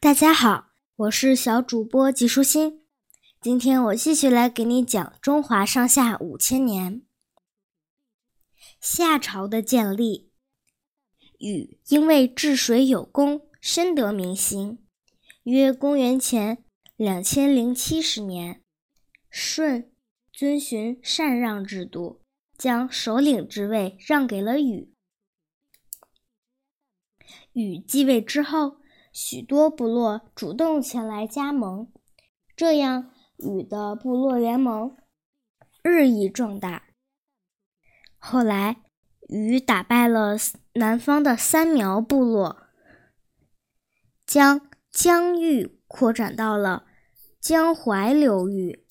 大家好，我是小主播季舒心。今天我继续来给你讲中华上下五千年。夏朝的建立，禹因为治水有功，深得民心。约公元前两千零七十年，舜遵循禅让制度，将首领之位让给了禹。禹继位之后。许多部落主动前来加盟，这样禹的部落联盟日益壮大。后来，禹打败了南方的三苗部落，将疆域扩展到了江淮流域。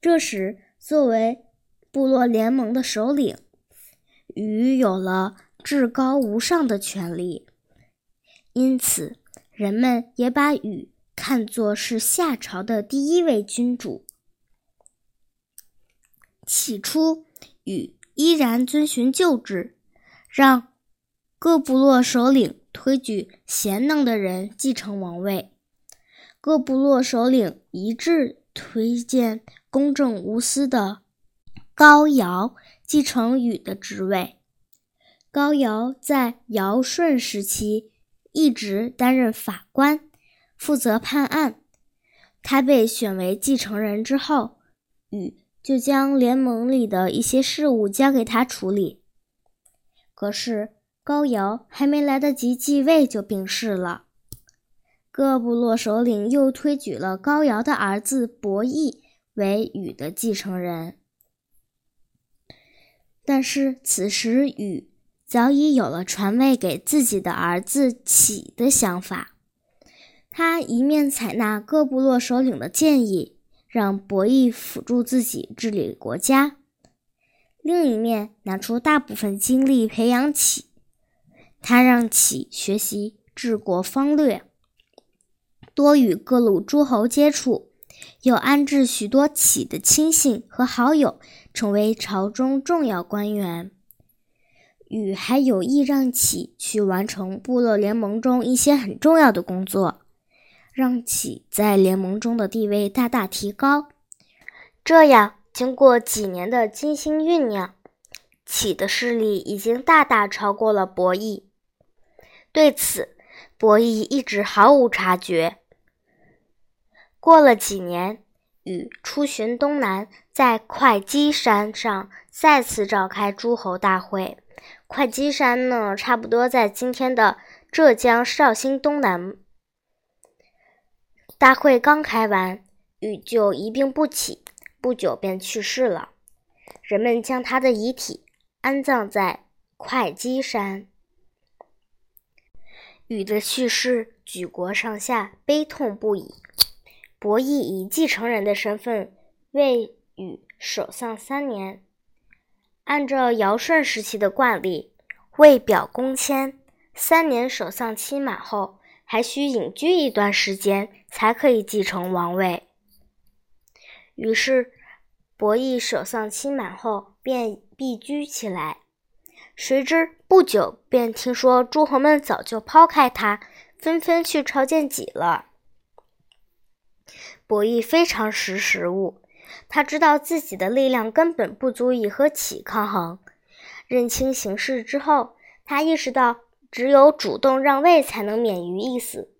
这时，作为部落联盟的首领，禹有了至高无上的权力。因此，人们也把禹看作是夏朝的第一位君主。起初，禹依然遵循旧制，让各部落首领推举贤能的人继承王位。各部落首领一致推荐公正无私的高尧继承禹的职位。高尧在尧舜时期。一直担任法官，负责判案。他被选为继承人之后，禹就将联盟里的一些事务交给他处理。可是高尧还没来得及继位就病逝了，各部落首领又推举了高尧的儿子伯益为禹的继承人。但是此时禹。早已有了传位给自己的儿子启的想法。他一面采纳各部落首领的建议，让伯益辅助自己治理国家；另一面拿出大部分精力培养启。他让启学习治国方略，多与各路诸侯接触，又安置许多启的亲信和好友，成为朝中重要官员。禹还有意让启去完成部落联盟中一些很重要的工作，让启在联盟中的地位大大提高。这样，经过几年的精心酝酿，启的势力已经大大超过了伯益。对此，伯益一直毫无察觉。过了几年，禹出巡东南，在会稽山上再次召开诸侯大会。会稽山呢，差不多在今天的浙江绍兴东南。大会刚开完，禹就一病不起，不久便去世了。人们将他的遗体安葬在会稽山。禹的去世，举国上下悲痛不已。伯益以继承人的身份为禹守丧三年。按照尧舜时期的惯例，为表公谦，三年守丧期满后，还需隐居一段时间，才可以继承王位。于是，伯益守丧期满后便避居起来。谁知不久便听说诸侯们早就抛开他，纷纷去朝见己了。伯益非常识时务。他知道自己的力量根本不足以和启抗衡，认清形势之后，他意识到只有主动让位才能免于一死。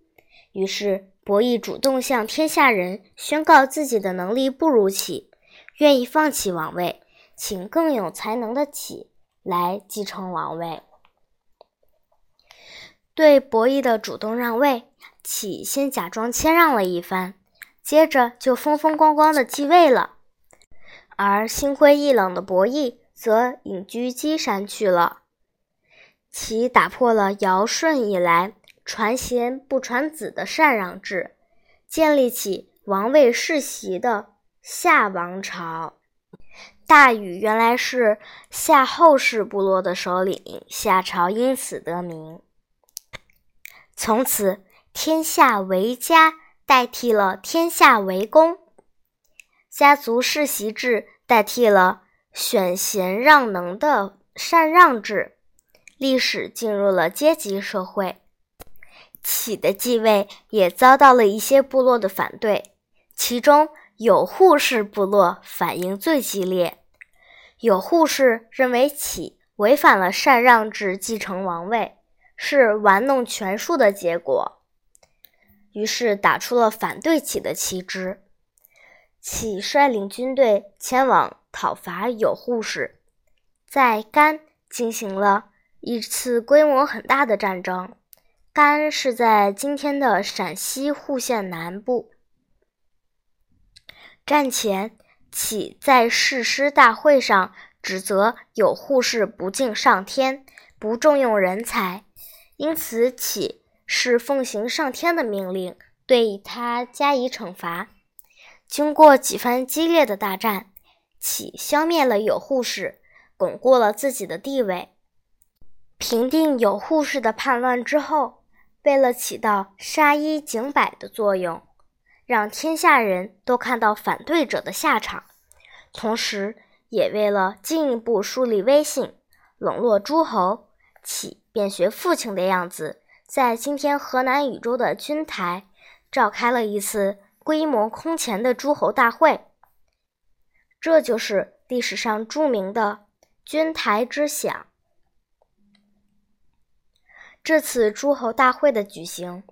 于是，伯益主动向天下人宣告自己的能力不如启，愿意放弃王位，请更有才能的启来继承王位。对伯益的主动让位，启先假装谦让了一番。接着就风风光光的继位了，而心灰意冷的伯益则隐居箕山去了。其打破了尧舜以来传贤不传子的禅让制，建立起王位世袭的夏王朝。大禹原来是夏后氏部落的首领，夏朝因此得名。从此，天下为家。代替了天下为公，家族世袭制代替了选贤让能的禅让制，历史进入了阶级社会。启的继位也遭到了一些部落的反对，其中有扈氏部落反应最激烈。有扈氏认为启违反了禅让制继承王位，是玩弄权术的结果，于是打出了反对启的旗帜。启率领军队前往讨伐有护士，在甘进行了一次规模很大的战争。甘是在今天的陕西户县南部。战前，启在誓师大会上指责有护士不敬上天，不重用人才，因此启是奉行上天的命令，对他加以惩罚。经过几番激烈的大战，启消灭了有护士，巩固了自己的地位。平定有护士的叛乱之后，为了起到杀一儆百的作用，让天下人都看到反对者的下场，同时也为了进一步树立威信、笼络诸侯，启便学父亲的样子，在今天河南禹州的钧台召开了一次。规模空前的诸侯大会，这就是历史上著名的钧台之响。这次诸侯大会的举行，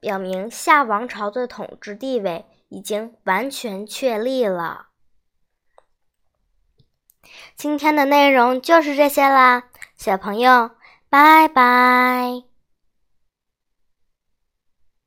表明夏王朝的统治地位已经完全确立了。今天的内容就是这些啦，小朋友，拜拜。